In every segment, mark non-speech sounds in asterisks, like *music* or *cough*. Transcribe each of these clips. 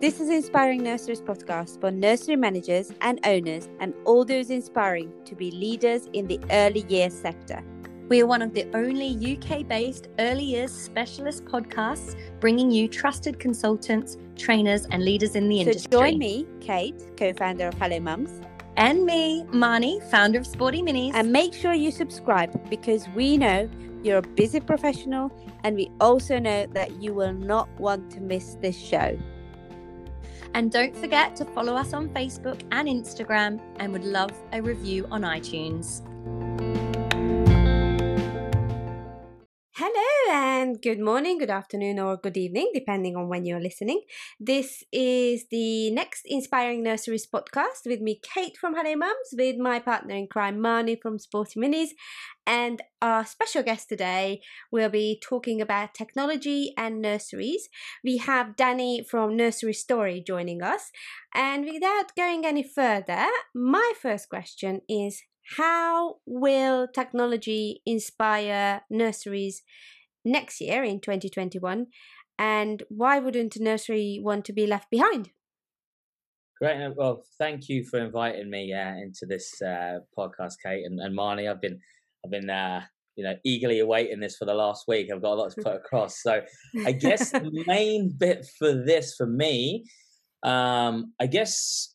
This is Inspiring Nurseries podcast for nursery managers and owners and all those inspiring to be leaders in the early years sector. We are one of the only UK based early years specialist podcasts bringing you trusted consultants, trainers, and leaders in the so industry. join me, Kate, co founder of Hello Mums, And me, Mani, founder of Sporty Minis. and make sure you subscribe because we know you're a busy professional and we also know that you will not want to miss this show. And don't forget to follow us on Facebook and Instagram and would love a review on iTunes. Hello and good morning, good afternoon, or good evening, depending on when you're listening. This is the next Inspiring Nurseries podcast with me, Kate from Hello Mums, with my partner in crime, Mani from Sporty Minis. And our special guest today will be talking about technology and nurseries. We have Danny from Nursery Story joining us. And without going any further, my first question is how will technology inspire nurseries next year in 2021 and why wouldn't a nursery want to be left behind Great. uh, Well, thank you for inviting me uh, into this uh, podcast, Kate and, and Marnie. I've been, I've been, uh, you know, eagerly awaiting this for the last week. I've got a lot to put across. So, I guess *laughs* the main bit for this, for me, um, I guess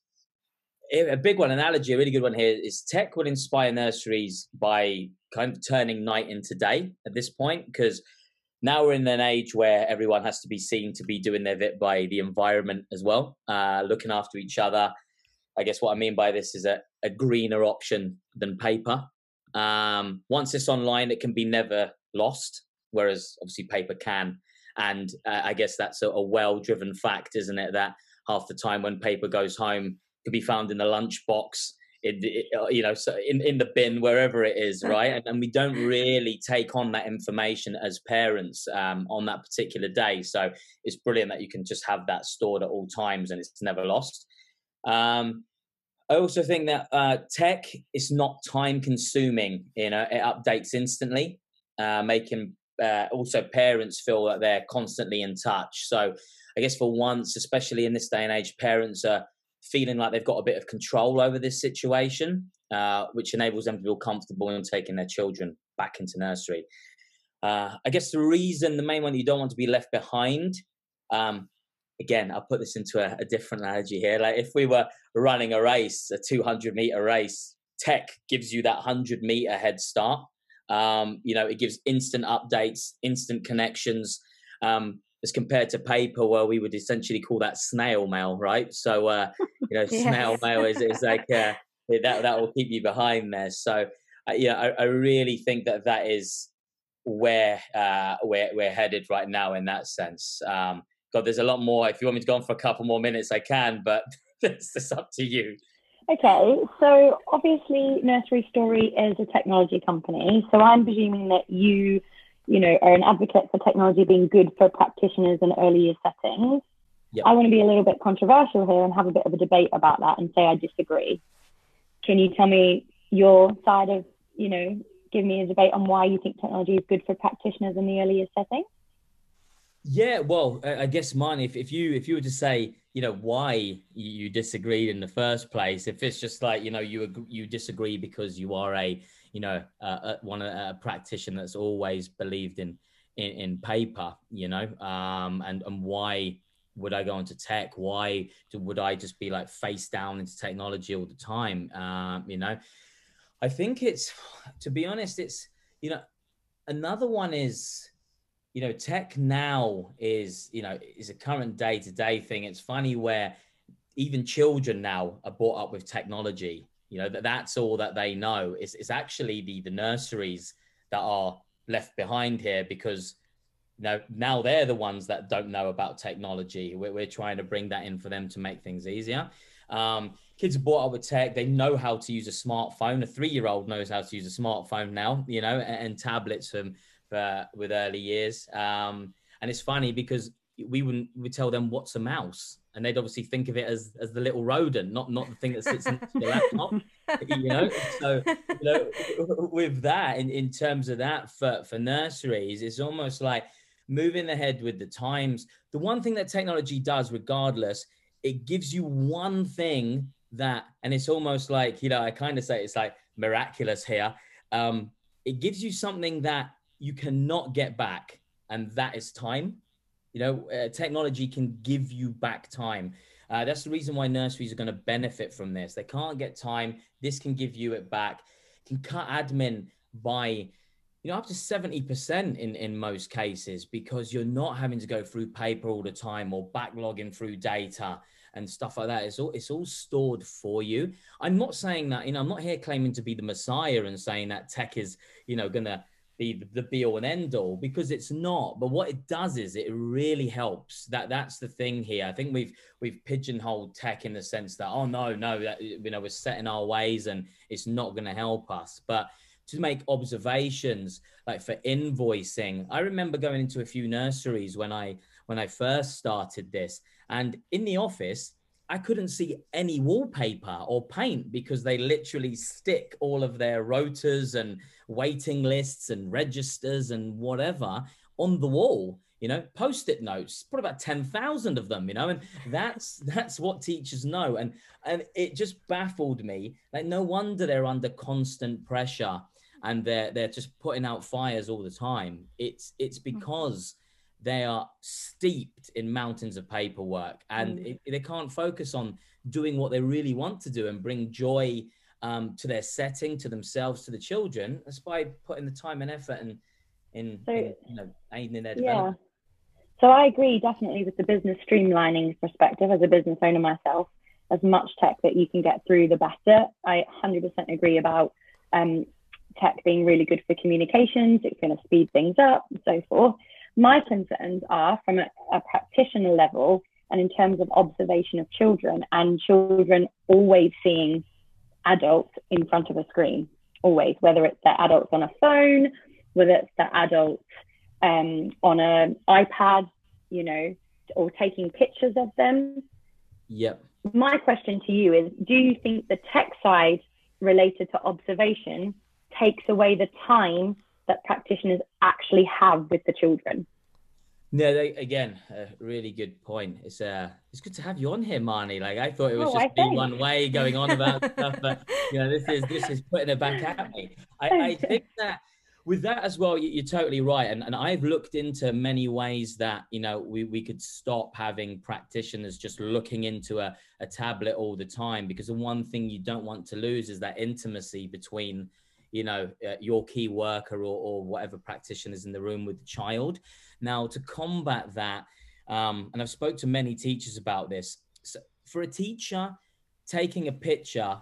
a big one, analogy, a really good one here is tech will inspire nurseries by kind of turning night into day at this point because now we're in an age where everyone has to be seen to be doing their bit by the environment as well, uh, looking after each other. I guess what I mean by this is a, a greener option than paper. Um, once it's online, it can be never lost, whereas obviously paper can. And uh, I guess that's a, a well driven fact, isn't it? That half the time when paper goes home, could be found in the lunchbox, in the, uh, you know, so in, in the bin, wherever it is, right? And, and we don't really take on that information as parents um, on that particular day. So it's brilliant that you can just have that stored at all times and it's never lost. Um, I also think that uh, tech is not time consuming. You know, it updates instantly, uh, making uh, also parents feel that they're constantly in touch. So I guess for once, especially in this day and age, parents are feeling like they've got a bit of control over this situation, uh, which enables them to feel comfortable in taking their children back into nursery. Uh, I guess the reason, the main one, you don't want to be left behind. Um, again, I'll put this into a, a different analogy here. Like if we were running a race, a 200 meter race, tech gives you that 100 meter head start. Um, you know, it gives instant updates, instant connections. Um, as compared to paper, where we would essentially call that snail mail, right? So, uh, *laughs* you know, snail mail is, is like uh, that that will keep you behind there. So, uh, yeah, I, I really think that that is where uh, we're we're headed right now in that sense. Um, God, there's a lot more. If you want me to go on for a couple more minutes, I can, but *laughs* it's just up to you. Okay, so obviously Nursery Story is a technology company, so I'm presuming that you, you know, are an advocate for technology being good for practitioners in early year settings. Yep. I want to be a little bit controversial here and have a bit of a debate about that and say I disagree. Can you tell me your side of, you know, give me a debate on why you think technology is good for practitioners in the early year setting? Yeah, well, I guess, mine. If, if you if you were to say, you know, why you disagreed in the first place, if it's just like, you know, you you disagree because you are a, you know, uh, uh, one a, a practitioner that's always believed in in, in paper, you know, um, and and why would I go into tech? Why do, would I just be like face down into technology all the time? Um, you know, I think it's, to be honest, it's you know, another one is you know tech now is you know is a current day to day thing it's funny where even children now are brought up with technology you know that that's all that they know. It's, it's actually the the nurseries that are left behind here because you know now they're the ones that don't know about technology. We're, we're trying to bring that in for them to make things easier. Um, kids are brought up with tech. They know how to use a smartphone. A three-year-old knows how to use a smartphone now you know and, and tablets from for, with early years. Um, and it's funny because we wouldn't we tell them what's a mouse and they'd obviously think of it as as the little rodent not not the thing that sits in the laptop *laughs* you know so you know *laughs* with that in, in terms of that for for nurseries it's almost like moving ahead with the times. The one thing that technology does, regardless, it gives you one thing that, and it's almost like, you know, I kind of say it's like miraculous here. Um, it gives you something that you cannot get back, and that is time. You know, uh, technology can give you back time. Uh, that's the reason why nurseries are going to benefit from this. They can't get time. This can give you it back. Can cut admin by you know up to 70% in in most cases because you're not having to go through paper all the time or backlogging through data and stuff like that it's all it's all stored for you i'm not saying that you know i'm not here claiming to be the messiah and saying that tech is you know gonna be the, the be all and end all because it's not. But what it does is it really helps. That that's the thing here. I think we've we've pigeonholed tech in the sense that oh no no that you know we're setting our ways and it's not going to help us. But to make observations like for invoicing i remember going into a few nurseries when i when i first started this. And in the office i couldn't see any wallpaper or paint because they literally stick all of their rotas and waiting lists and registers and whatever on the wall you know post-it notes put about 10,000 of them you know and that's *laughs* that's what teachers know and and it just baffled me like no wonder they're under constant pressure and they're they're just putting out fires all the time. It's it's mm-hmm. because they are steeped in mountains of paperwork and mm. it, they can't focus on doing what they really want to do and bring joy um, to their setting, to themselves, to the children. That's by putting the time and effort and in, so, in you know aiding in their development. Yeah. So I agree definitely with the business streamlining perspective as a business owner myself. As much tech that you can get through, the better. I 100% agree about um, tech being really good for communications, it's going to speed things up and so forth. My concerns are from a, a practitioner level and in terms of observation of children and children always seeing adults in front of a screen, always, whether it's the adults on a phone, whether it's the adults um, on an iPad, you know, or taking pictures of them. Yep. My question to you is do you think the tech side related to observation takes away the time that practitioners actually have with the children. No, they, again, a really good point. It's uh, it's good to have you on here, Marnie. Like I thought it was oh, just be one way going on about *laughs* stuff, but you know, this is this is putting it back at me. I, I think that with that as well, you're totally right. And, and I've looked into many ways that, you know, we, we could stop having practitioners just looking into a, a tablet all the time because the one thing you don't want to lose is that intimacy between you know uh, your key worker or, or whatever practitioners in the room with the child. Now to combat that um, and i've spoke to many teachers about this. So for a teacher taking a picture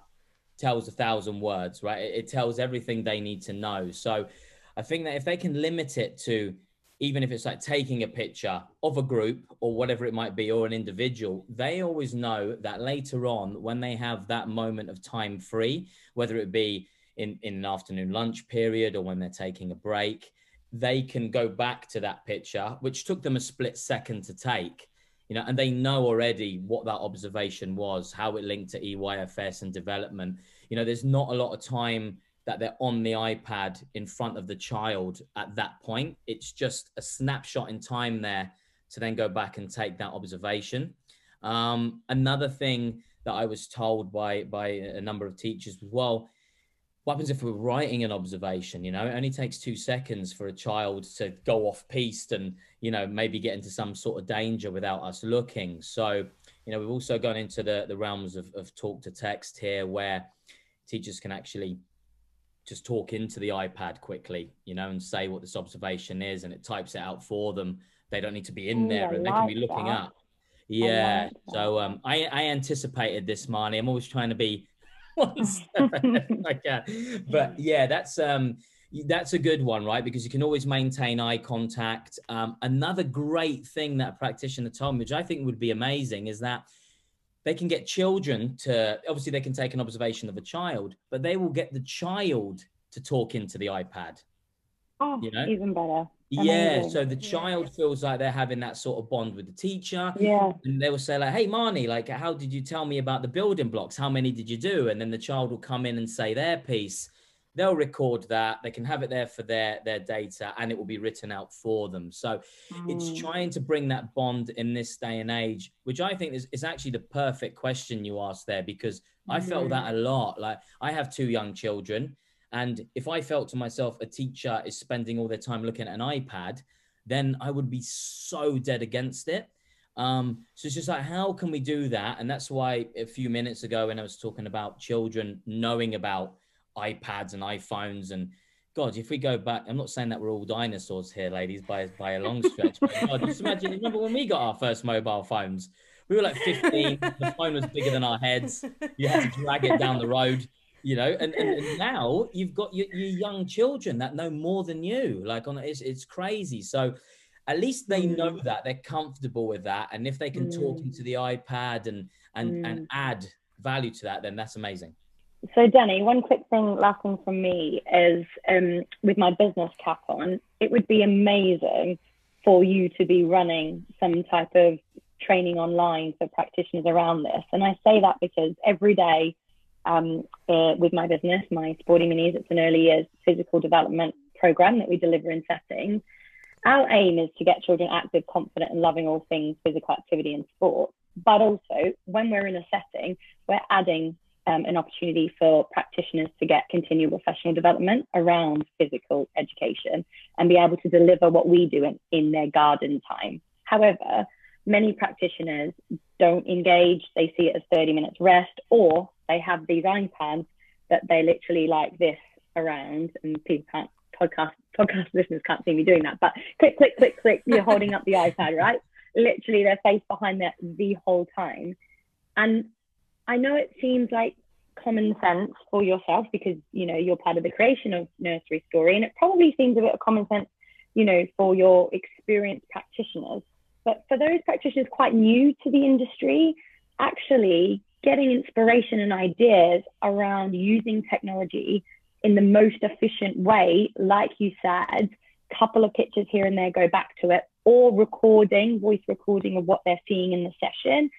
tells a thousand words right? It, it tells everything they need to know. So i think that if they can limit it to even if it's like taking a picture of a group or whatever it might be or an individual they always know that later on when they have that moment of time free whether it be in, in an afternoon lunch period or when they're taking a break, they can go back to that picture, which took them a split second to take, you know, and they know already what that observation was, how it linked to EYFS and development. You know, there's not a lot of time that they're on the iPad in front of the child at that point. It's just a snapshot in time there to then go back and take that observation. Um, another thing that I was told by by a number of teachers as well what happens if we're writing an observation you know? It only takes two seconds for a child to go off piste and you know maybe get into some sort of danger without us looking. So you know we've also gone into the the realms of, of talk to text here where teachers can actually just talk into the ipad quickly you know and say what this observation is and it types it out for them. They don't need to be in there and they can be looking that. up. Yeah like so um i i anticipated this marnie i'm always trying to be *laughs* like that. *laughs* But yeah, that's um that's a good one, right? Because you can always maintain eye contact. Um, another great thing that a practitioner told me, which I think would be amazing, is that they can get children to obviously they can take an observation of a child, but they will get the child to talk into the iPad. Oh, you know? even better. Yeah, so the child feels like they're having that sort of bond with the teacher. Yeah. And they will say, like, hey, Marnie, like, how did you tell me about the building blocks? How many did you do? And then the child will come in and say their piece. they'll record that they can have it there for their their data and it will be written out for them so mm. it's trying to bring that bond in this day and age which i think is, is actually the perfect question you asked there because i mm. felt that a lot like i have two young children and if i felt to myself a teacher is spending all their time looking at an ipad then i would be so dead against it um, so it's just like, how can we do that? And that's why a few minutes ago, when I was talking about children knowing about iPads and iPhones and God, if we go back, I'm not saying that we're all dinosaurs here, ladies, by by a long stretch. But God, just imagine. Remember when we got our first mobile phones? We were like 15. the phone was bigger than our heads. You had to drag it down the road, you know. And, and, and *laughs* now you've got your, your, young children that know more than you. Like on it's it's crazy. So at least they know mm. that they're comfortable with that, and if they can mm. talk into the iPad and and mm. and add value to that, then that's amazing. So, Danny, one quick thing, last thing from me is um, with my business cap on, it would be amazing for you to be running some type of training online for practitioners around this. And I say that because every day um, uh, with my business, my Sporty Minis, it's an early years physical development program that we deliver in settings. Our aim is to get children active, confident, and loving all things physical activity and sport. But also, when we're in a setting, we're adding um, an opportunity for practitioners to get continual professional development around physical education and be able to deliver what we do in, in their garden time. However, many practitioners don't engage, they see it as 30 minutes rest, or they have these iPads that they literally like this around, and people can't podcast podcast *laughs* listeners can't see me doing that, but click, click, click, click, you're holding up the *laughs* iPad, right? Literally their face behind that the whole time. And I know it seems like common sense for yourself because you know you're part of the creation of nursery story and it probably seems a bit of common sense you know for your experienced practitioners but for those practitioners quite new to the industry actually getting inspiration and ideas around using technology in the most efficient way like you said couple of pictures here and there go back to it or recording voice recording of what they're seeing in the session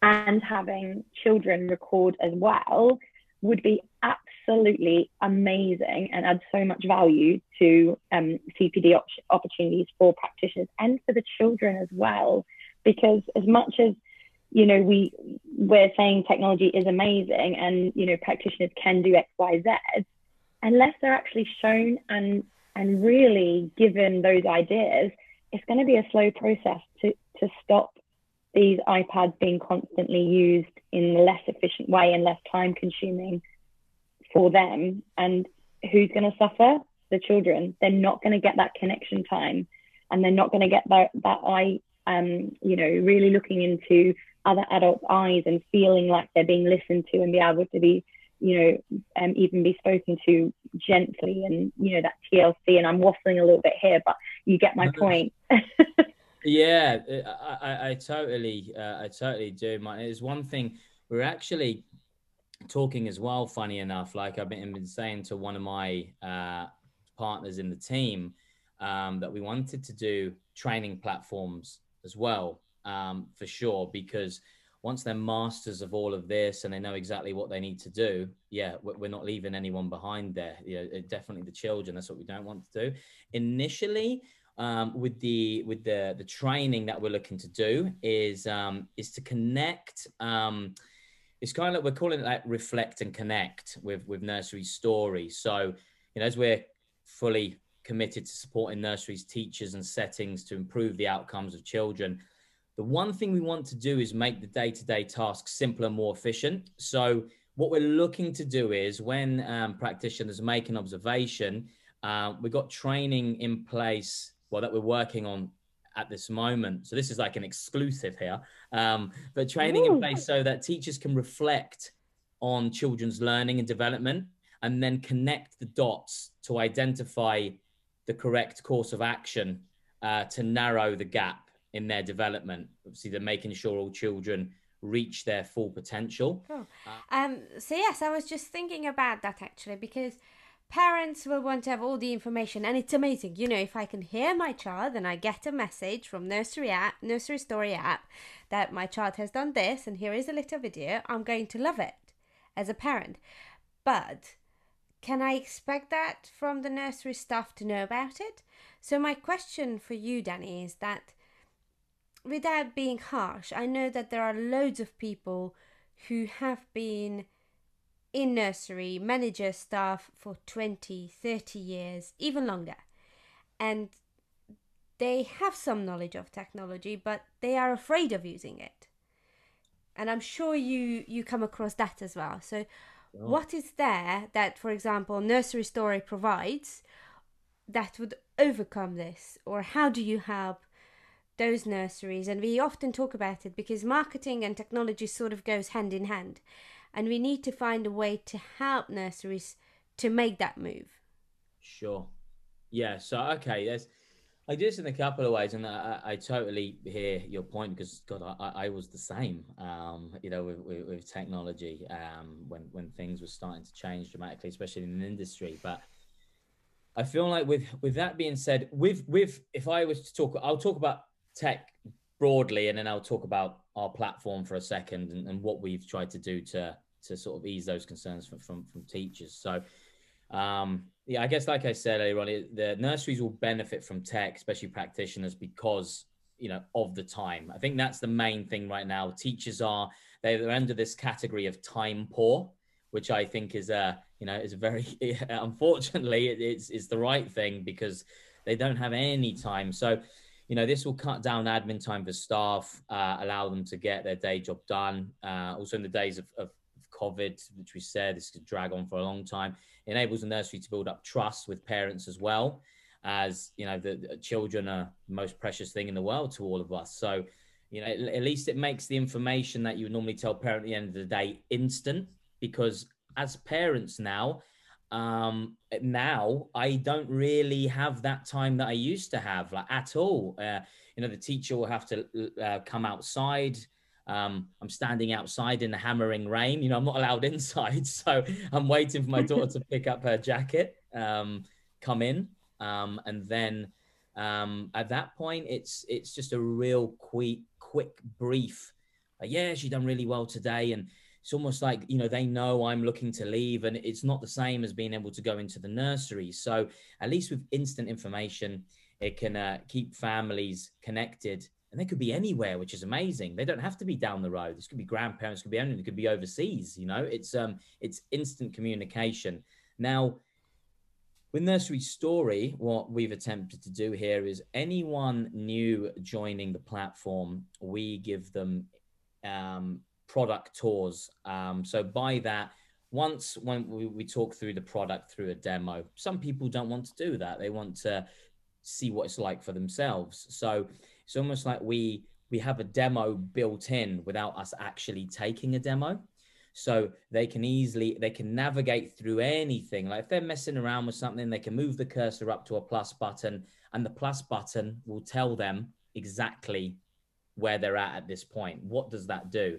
and having children record as well would be absolutely amazing and add so much value to um, CPD op- opportunities for practitioners and for the children as well. Because as much as you know we we're saying technology is amazing and you know practitioners can do X, Y, Z, unless they're actually shown and and really given those ideas, it's going to be a slow process to to stop these iPads being constantly used in a less efficient way and less time consuming for them. And who's going to suffer? The children. They're not going to get that connection time and they're not going to get that, that eye, um, you know, really looking into other adults' eyes and feeling like they're being listened to and be able to be, you know, um, even be spoken to gently and, you know, that TLC. And I'm waffling a little bit here, but you get my point. Yeah, *laughs* I, I, I totally, uh, I totally do. My, there's one thing we're actually talking as well. Funny enough, like I've been, been saying to one of my uh, partners in the team um, that we wanted to do training platforms as well, um, for sure, because once they're masters of all of this and they know exactly what they need to do, yeah, we're not leaving anyone behind there. You know, definitely the children. That's what we don't want to do. Initially, um, with the with the the training that we're looking to do is um, is to connect. Um, it's kind of like we're calling it like reflect and connect with with nursery stories. So you know, as we're fully committed to supporting nurseries, teachers, and settings to improve the outcomes of children. The one thing we want to do is make the day to day tasks simpler and more efficient. So, what we're looking to do is when um, practitioners make an observation, uh, we've got training in place well that we're working on at this moment. So this is like an exclusive here, um, but training Ooh. in place so that teachers can reflect on children's learning and development, and then connect the dots to identify the correct course of action uh, to narrow the gap in their development. Obviously, they're making sure all children reach their full potential. Cool. Uh, um, so yes, I was just thinking about that actually because parents will want to have all the information and it's amazing you know if i can hear my child and i get a message from nursery app nursery story app that my child has done this and here is a little video i'm going to love it as a parent but can I expect that from the nursery staff to know about it? So, my question for you, Danny, is that without being harsh, I know that there are loads of people who have been in nursery, manager staff for 20, 30 years, even longer. And they have some knowledge of technology, but they are afraid of using it. And I'm sure you you come across that as well. So oh. what is there that, for example, Nursery Story provides that would overcome this? Or how do you help those nurseries? And we often talk about it because marketing and technology sort of goes hand in hand and we need to find a way to help nurseries to make that move. Sure. Yeah. So okay, there's I do this in a couple of ways, and I, I totally hear your point because God, I, I was the same. Um, you know, with, with, with technology, um, when when things were starting to change dramatically, especially in an industry. But I feel like with with that being said, with with if I was to talk, I'll talk about tech broadly, and then I'll talk about our platform for a second and, and what we've tried to do to to sort of ease those concerns from from, from teachers. So, um, yeah, I guess like I said earlier on, the nurseries will benefit from tech, especially practitioners, because you know of the time. I think that's the main thing right now. Teachers are they're under this category of time poor, which I think is a you know is a very *laughs* unfortunately it's it's the right thing because they don't have any time. So you know, this will cut down admin time for staff, uh, allow them to get their day job done. Uh, also, in the days of, of, COVID, which we said this could drag on for a long time, enables the nursery to build up trust with parents as well, as you know, the, the children are the most precious thing in the world to all of us. So, you know, at, at least it makes the information that you would normally tell parent at the end of the day instant, because as parents now, um, now I don't really have that time that I used to have, like at all. Uh, you know, the teacher will have to uh, come outside. Um, I'm standing outside in the hammering rain. You know, I'm not allowed *laughs* inside, so I'm waiting for my daughter to pick up her jacket, um, come in, um, and then um, at that point, it's it's just a real quick, quick brief. Uh, yeah, she done really well today, and it's almost like you know they know i'm looking to leave and it's not the same as being able to go into the nursery. So at least with instant information it can uh, keep families connected and they could be anywhere which is amazing. They don't have to be down the road. This could be grandparents could be anyone it could be overseas you know? It's um it's instant communication. Now with nursery story what we've attempted to do here is anyone new joining the platform we give them um, product tours. Um, so by that, once when we, we talk through the product through a demo, some people don't want to do that. They want to see what it's like for themselves. So it's almost like we we have a demo built in without us actually taking a demo. So they can easily they can navigate through anything. Like if they're messing around with something, they can move the cursor up to a plus button, and the plus button will tell them exactly where they're at at this point. What does that do?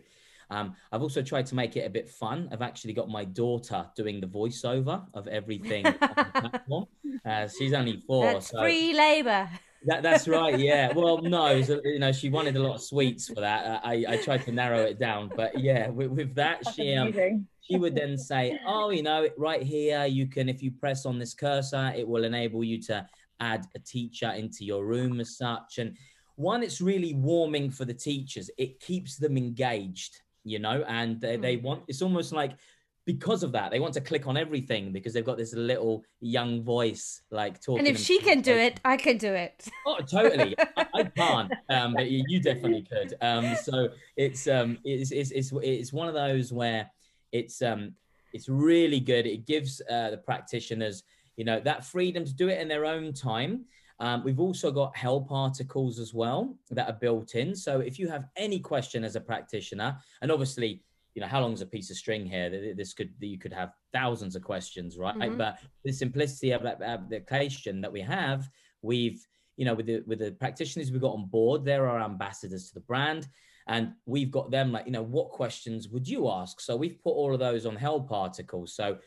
Um, I've also tried to make it a bit fun. I've actually got my daughter doing the voiceover of everything on the *laughs* platform. Uh, she's only four. That's so free labor. That, that's right. Yeah. *laughs* Well, no, you know, she wanted a lot of sweets for that. I, I tried to narrow it down, but yeah, with, with that, she um, she would then say, "Oh, you know, right here, you can if you press on this cursor, it will enable you to add a teacher into your room as such." And one, it's really warming for the teachers. It keeps them engaged you know, and they, they hmm. want it's almost like because of that they want to click on everything because they've got this little young voice like talking. And if she can do it, I can do it. Oh, totally. *laughs* I, I, can't, um, but you, you definitely could. Um, so it's um, it's, it's it's it's one of those where it's um, it's really good. It gives uh, the practitioners, you know, that freedom to do it in their own time. Um, we've also got help articles as well that are built in. So if you have any question as a practitioner, and obviously, you know, how long is a piece of string here? This could you could have thousands of questions, right? Mm-hmm. But the simplicity of that application that we have, we've you know with the with the practitioners we've got on board, they're our ambassadors to the brand. And we've got them like, you know, what questions would you ask? So we've put all of those on help articles. So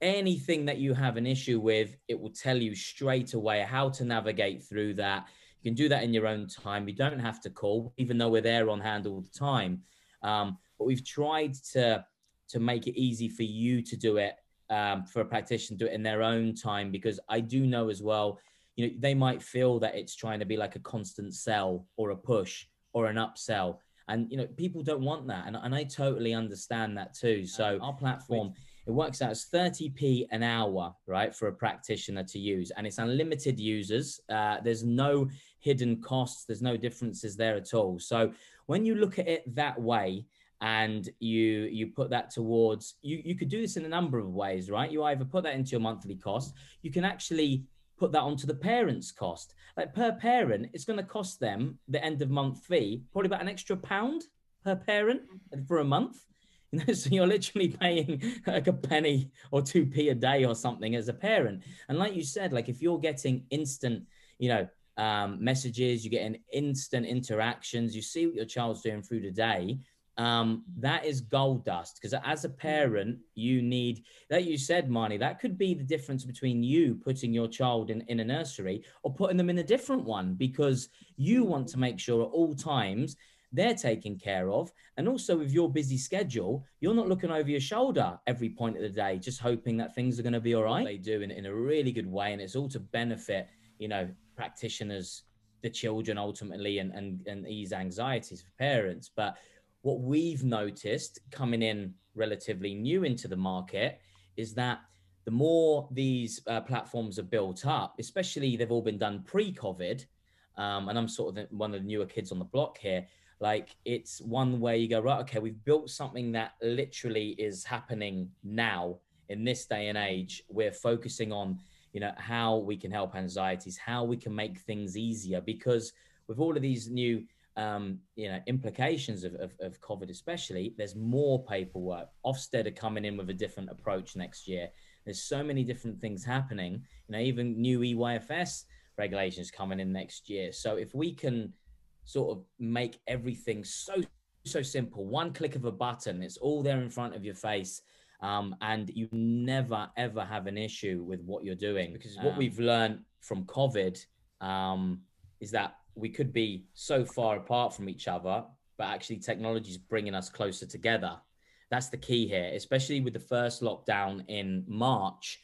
anything that you have an issue with, it will tell you straight away how to navigate through that. You can do that in your own time. You don't have to call, even though we're there on hand all the time. Um, but we've tried to to make it easy for you to do it um, for a practitioner to do it in their own time because I do know as well, you know, they might feel that it's trying to be like a constant sell or a push or an upsell. And, you know, people don't want that. And, and I totally understand that too. So our platform, it works out as 30p an hour, right, for a practitioner to use. And it's unlimited users. Uh, there's no hidden costs. There's no differences there at all. So when you look at it that way, and you you put that towards you you could do this in a number of ways right you either put that into your monthly cost you can actually put that onto the parents cost like per parent it's going to cost them the end of month fee probably about an extra pound per parent for a month *laughs* you know so you're literally paying like a penny or 2p a day or something as a parent. And like you said like if you're getting instant you know um, messages you're getting instant interactions you see what your child's doing through the day um, that is gold dust. Because as a parent you need that you said marnie that could be the difference between you putting your child in, in a nursery or putting them in a different one because you want to make sure at all times they're taken care of and also with your busy schedule you're not looking over your shoulder every point of the day just hoping that things are going to be all right they do in, in a really good way and it's all to benefit you know practitioners the children ultimately and, and, and ease anxieties for parents but what we've noticed coming in relatively new into the market is that the more these uh, platforms are built up, especially they've all been done pre-COVID, um, and I'm sort of the, one of the newer kids on the block here. Like it's one way you go right. Okay, we've built something that literally is happening now in this day and age. We're focusing on you know how we can help anxieties, how we can make things easier because with all of these new um, you know implications of, of, of, COVID, especially, there's more paperwork. Ofsted are coming in with a different approach next year. There's so many different things happening. You know, even new EYFS regulations coming in next year. So if we can sort of make everything so so simple, one click of a button, it's all there in front of your face. Um, and you never ever have an issue with what you're doing because what um, we've learned from COVID um, is that we could be so far apart from each other, but actually technology is bringing us closer together. That's the key here, especially with the first lockdown in March.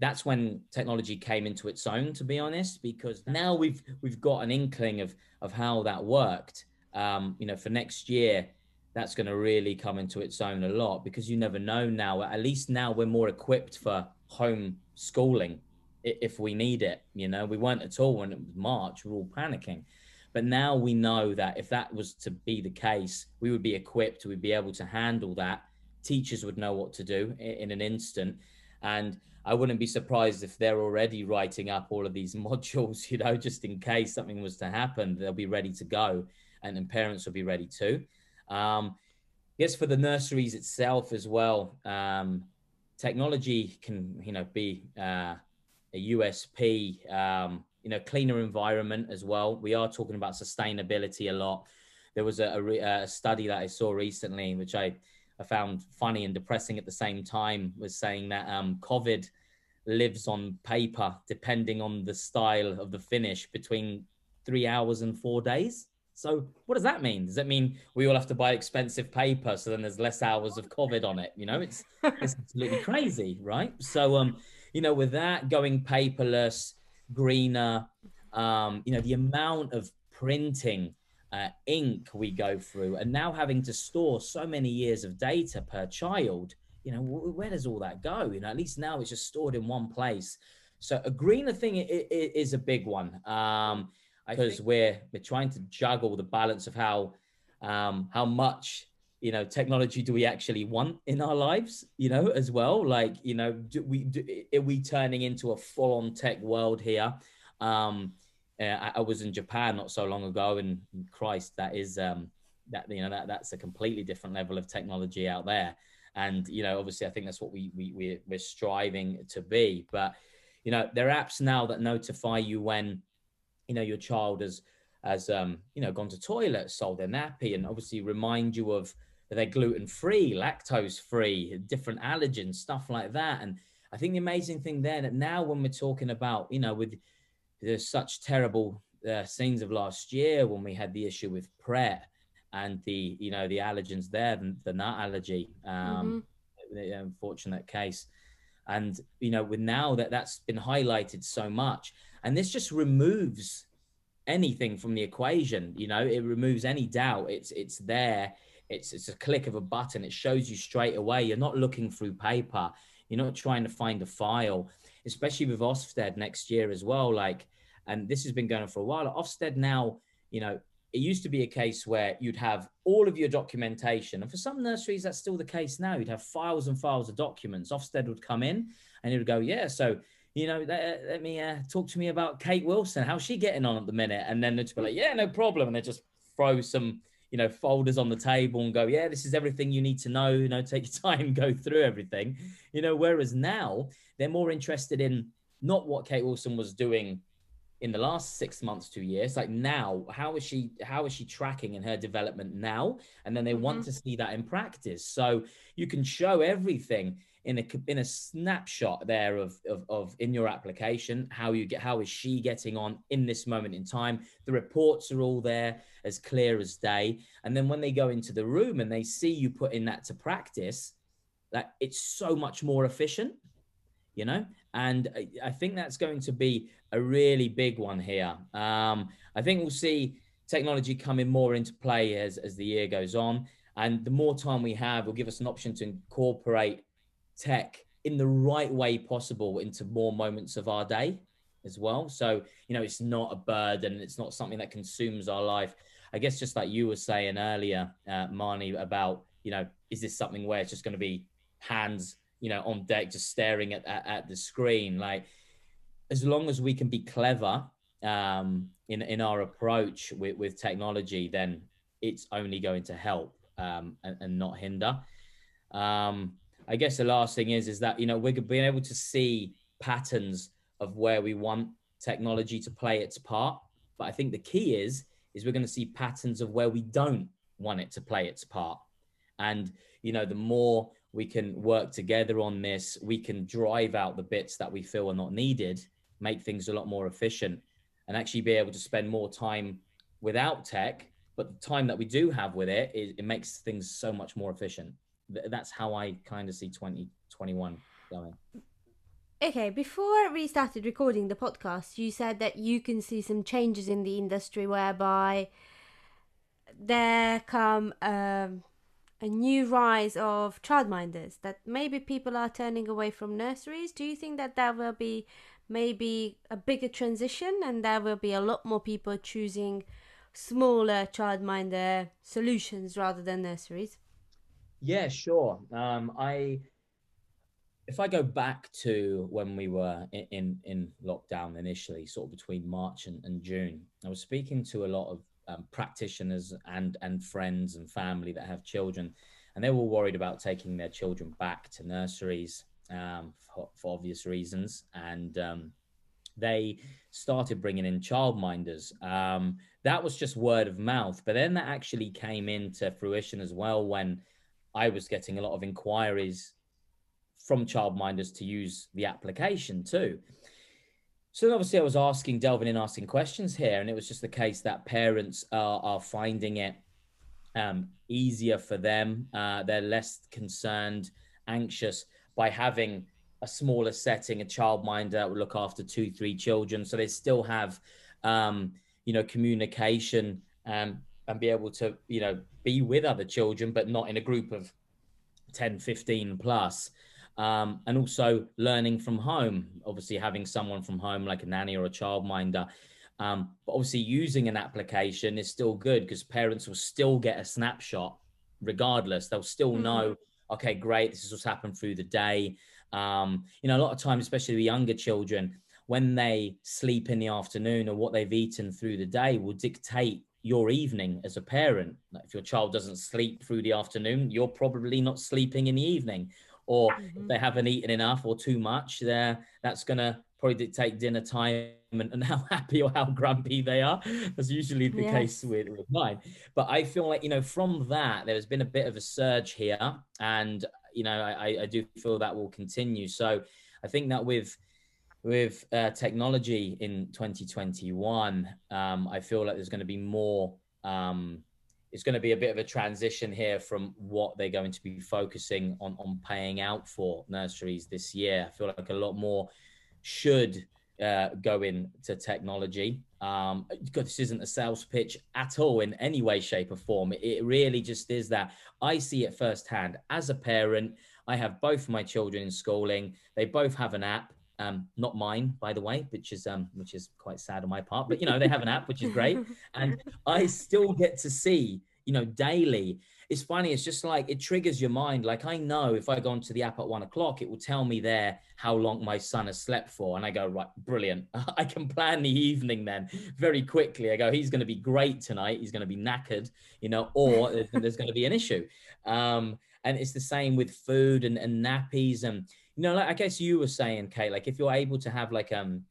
That's when technology came into its own, to be honest, because now we've we've got an inkling of of how that worked. Um, you know, for next year, that's going to really come into its own a lot because you never know now. At least now we're more equipped for home schooling if we need it. You know, we weren't at all when it was March. We are all panicking. But now we know that if that was to be the case, we would be equipped, we'd be able to handle that. Teachers would know what to do in an instant. And I wouldn't be surprised if they're already writing up all of these *laughs* modules, you know, just in case something was to happen, they'll be ready to go and then parents will be ready too. Um, yes, for the nurseries itself as well, um, technology can, you know, be uh, a USP, um, you know, cleaner environment as well. We are talking about sustainability a lot. There was a, a, a study that I saw recently, which I, I found funny and depressing at the same time, was saying that um, COVID lives on paper, depending on the style of the finish, between three hours and four days. So what does that mean? Does that mean we all have to buy expensive paper so then there's less hours of COVID on it? You know, it's *laughs* it's absolutely crazy, right? So um, you know, with that going paperless, greener, um, you know, the amount of printing uh, ink we go through, and now having to store so many years of data per child, you know, where does all that go? You know, at least now it's just stored in one place. So a greener thing is a big one um, because we're we're trying to juggle the balance of how um, how much you know technology do we actually want in our lives you know as well like you know do we do, are we turning into a full-on tech world here um uh, I, was in japan not so long ago and christ that is um that you know that that's a completely different level of technology out there and you know obviously i think that's what we, we we're, we're striving to be but you know there are apps now that notify you when you know your child has has um you know gone to toilet sold their nappy and obviously remind you of they're gluten free, lactose free, different allergens, stuff like that. And I think the amazing thing there that now when we're talking about, you know, with there's such terrible uh, scenes of last year when we had the issue with Pret and the, you know, the allergens there, the, the nut allergy, um, mm-hmm. the unfortunate case. And you know, with now that that's been highlighted so much, and this just removes anything from the equation. You know, it removes any doubt. It's it's there. It's it's a click of a button. It shows you straight away. You're not looking through paper. You're not trying to find a file, especially with Ofsted next year as well. Like, and this has been going on for a while. Ofsted now, you know, it used to be a case where you'd have all of your documentation, and for some nurseries, that's still the case now. You'd have files and files of documents. Ofsted would come in and it would go, yeah, so you know, let, let me uh, talk to me about Kate Wilson. How's she getting on at the minute? And then they'd be like, yeah, no problem. And they just throw some, you know, folders on the table and go, yeah, this is everything you need to know. You know, take your *laughs* time, go through everything. You know, whereas now they're more interested in not what Kate Wilson was doing in the last six months two years like now how is she how is she tracking in her development now and then they mm-hmm. want to see that in practice so you can show everything in a in a snapshot there of, of of in your application how you get how is she getting on in this moment in time the reports are all there as clear as day and then when they go into the room and they see you putting that to practice that it's so much more efficient you know and I think that's going to be a really big one here. Um, I think we'll see technology coming more into play as, as the year goes on. And the more time we have, will give us an option to incorporate tech in the right way possible into more moments of our day as well. So, you know, it's not a burden, it's not something that consumes our life. I guess just like you were saying earlier, uh, Marnie, about, you know, is this something where it's just going to be hands you know, on deck, just staring at, at, at the screen. Like, as long as we can be clever um, in in our approach with, with technology, then it's only going to help um, and, and, not hinder. Um, I guess the last thing is is that you know we're being able to see patterns of where we want technology to play its part, but I think the key is is we're going to see patterns of where we don't want it to play its part, and you know the more we can work together on this we can drive out the bits that we feel are not needed make things a lot more efficient and actually be able to spend more time without tech. But the time that we do have with it, it, it makes things so much more efficient that's how i kind of see 2021 going. Okay, before we started recording the podcast, you said that you can see some changes in the industry whereby there come um, a new rise of childminders that maybe people are turning away from nurseries. Do you think that there will be maybe a bigger transition and there will be a lot more people choosing smaller childminder solutions rather than nurseries yeah sure um, i if i go back to when we were in, in, in lockdown initially sort of between march and, and june i was speaking to a lot of um, practitioners and and friends and family that have children, and they were worried about taking their children back to nurseries um, for, for, obvious reasons, and um, they started bringing in childminders. Um, that was just word of mouth, but then that actually came into fruition as well when I was getting a lot of inquiries from childminders to use the application too. So obviously, I was asking, delving in, asking questions here, and it was just the case that parents are, are finding it um, easier for them. Uh, they're less concerned, anxious by having a smaller setting, a childminder that will look after two, three children. So they still have, um, you know, communication um, and be able to, you know, be with other children, but not in a group of 10, 15 plus um, and also learning from home. Obviously, having someone from home like a nanny or a childminder. Um, but obviously, using an application is still good because parents will still get a snapshot regardless. They'll still mm-hmm. know, okay, great, this is what's happened through the day. Um, you know, a lot of times, especially the younger children, when they sleep in the afternoon or what they've eaten through the day will dictate your evening as a parent. Like if your child doesn't sleep through the afternoon, you're probably not sleeping in the evening or mm-hmm. if they haven't eaten enough or too much, there that's gonna probably dictate dinner time and, *laughs* and, how happy or how grumpy they are. That's usually the case with, with mine. But I feel like, you know, from that, there's been a bit of a surge here. And, you know, I, I do feel that will continue. So I think that with with uh, technology in 2021, um, I feel like there's going to be more um, it's going to be a bit of a transition here from what they're going to be focusing on on paying out for nurseries this year. I feel like a lot more should uh, go into technology. Um, God, this isn't a sales pitch at all in any way, shape, or form. It really just is that I see it firsthand as a parent. I have both my children in schooling. They both have an app. Um, not mine, by the way, which is um, which is quite sad on my part. But you know, they have an app, which is great, *laughs* and I still get to see, you know, daily. It's funny. It's just like it triggers your mind. Like I know if I go onto the app at one o'clock, it will tell me there how long my son has slept for, and I go right, brilliant. *laughs* I can plan the evening then very quickly. I go, he's going to be great tonight. He's going to be knackered, you know, or *laughs* there's going to be an issue. Um, and it's the same with food and, and nappies and know, like I guess you were saying, Kate, like if you're able to have like um,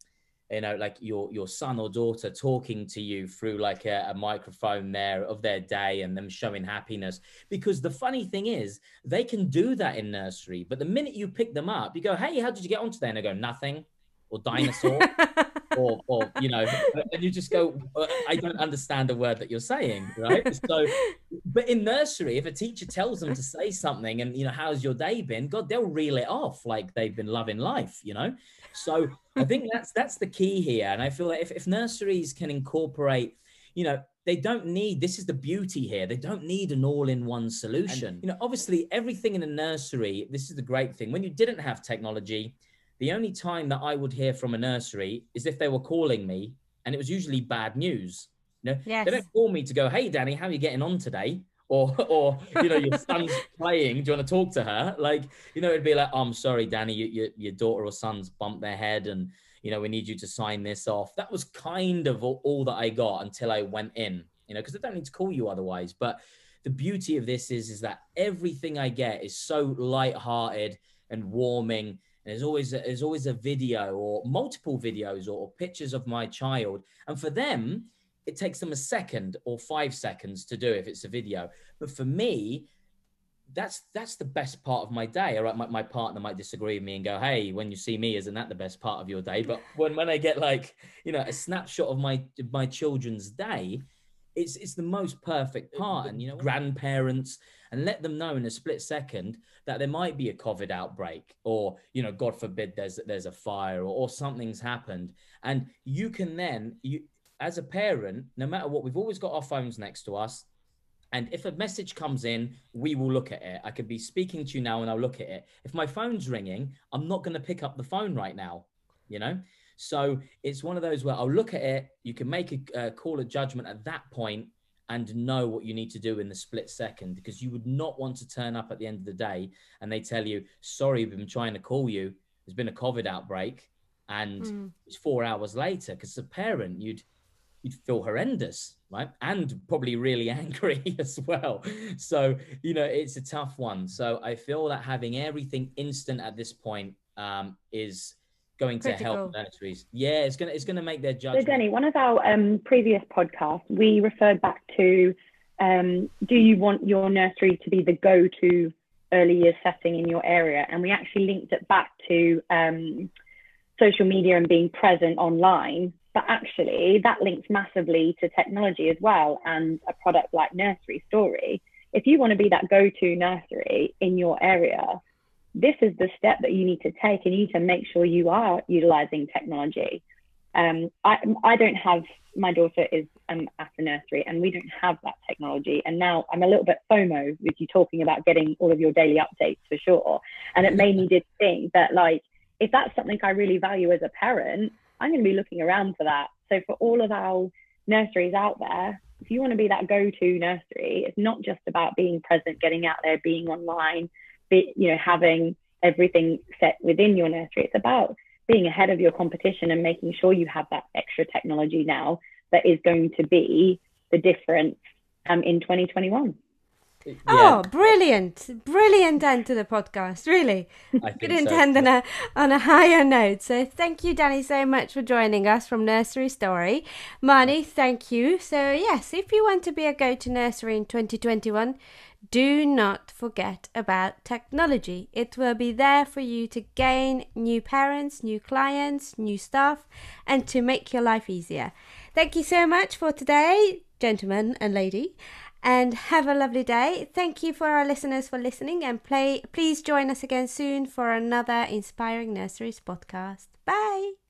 you know, like your your son or daughter talking to you through like a, a, microphone there of their day and them showing happiness. Because the funny thing is, they can do that in nursery, but the minute you pick them up, you go, "Hey, how did you get on today?" And they go, "Nothing," or "Dinosaur." *laughs* or, or you know, and you just go, I don't understand a word that you're saying, right? So, but in nursery, if a teacher tells them to say something and, you know, how's your day been? God, they'll reel it off like they've been loving life, you know? So I think that's that's the key here. And I feel like if, if nurseries can incorporate, you know, they don't need this is the beauty here they don't need an all-in-one solution and, you know obviously everything in a nursery this is the great thing when you didn't have technology the only time that I would hear from a nursery is if they were calling me, and it was usually bad news. You know, yes. they don't call me to go, "Hey, Danny, how are you getting on today?" Or, *laughs* or you know, your son's *laughs* playing. Do you want to talk to her? Like, you know, it'd be like, oh, "I'm sorry, Danny, you, you, your daughter or son's bumped their head, and you know, we need you to sign this off." That was kind of all, all that I got until I went in. You know, because they don't need to call you otherwise. But the beauty of this is, is that everything I get is so light-hearted and warming there's always a, there's always a video or multiple videos or, or pictures of my child, and for them, it takes them a second or five seconds to do if it's a video. But for me, that's that's the best part of my day. All right, my, my partner might disagree with me and go, "Hey, when you see me, isn't that the best part of your day?" But when when I get like you know a snapshot of my my children's day, it's it's the most perfect part. And you know, grandparents and let them know in a split second that there might be a COVID outbreak or, you know, God forbid there's there's a fire or, or something's happened. And you can then you as a parent, no matter what, we've always got our phones next to us. And if a message comes in, we will look at it. I could be speaking to you now and I'll look at it. If my phone's ringing, I'm not going to pick up the phone right now, you know? So it's one of those where I'll look at it. You can make a, a call of judgment at that point and know what you need to do in the split second because you would not want to turn up at the end of the day and they tell you, sorry, we've been trying to call you. There's been a COVID outbreak. And mm. it's four hours later because as a parent, you'd you'd feel horrendous, right? And probably really *laughs* angry as well. So, you know, it's a tough one. So I feel that having everything instant at this point um, is going Critical. to help nurseries. Yeah, it's gonna it's gonna make their judgment. So Denny, one of our um, previous podcasts, we referred back to um, do you want your nursery to be the go-to early years setting in your area? And we actually linked it back to um, social media and being present online. But actually, that links massively to technology as well and a product like Nursery Story. If you want to be that go-to nursery in your area, this is the step that you need to take and you need to make sure you are utilizing technology. Um, I, I don't have, my daughter is um, at a nursery and we don't have that technology. And now I'm a little bit FOMO with you talking about getting all of your daily updates for sure. And it made me *laughs* did think that like, if that's something I really value as a parent, I'm going to be looking around for that. So for all of our nurseries out there, if you want to be that go-to nursery, it's not just about being present, getting out there, being online, be, you know, having everything set within your nursery. It's about being ahead of your competition and making sure you have that extra technology now that is going to be the difference um, in 2021. Yeah. Oh, brilliant! Brilliant end to the podcast. Really, couldn't so. end on a on a higher note. So, thank you, Danny, so much for joining us from Nursery Story. Marnie, thank you. So, yes, if you want to be a go-to nursery in 2021, do not forget about technology. It will be there for you to gain new parents, new clients, new staff, and to make your life easier. Thank you so much for today, gentlemen and lady. and have a lovely day. Thank you for our listeners for listening and play please join us again soon for another inspiring nurseries podcast. Bye.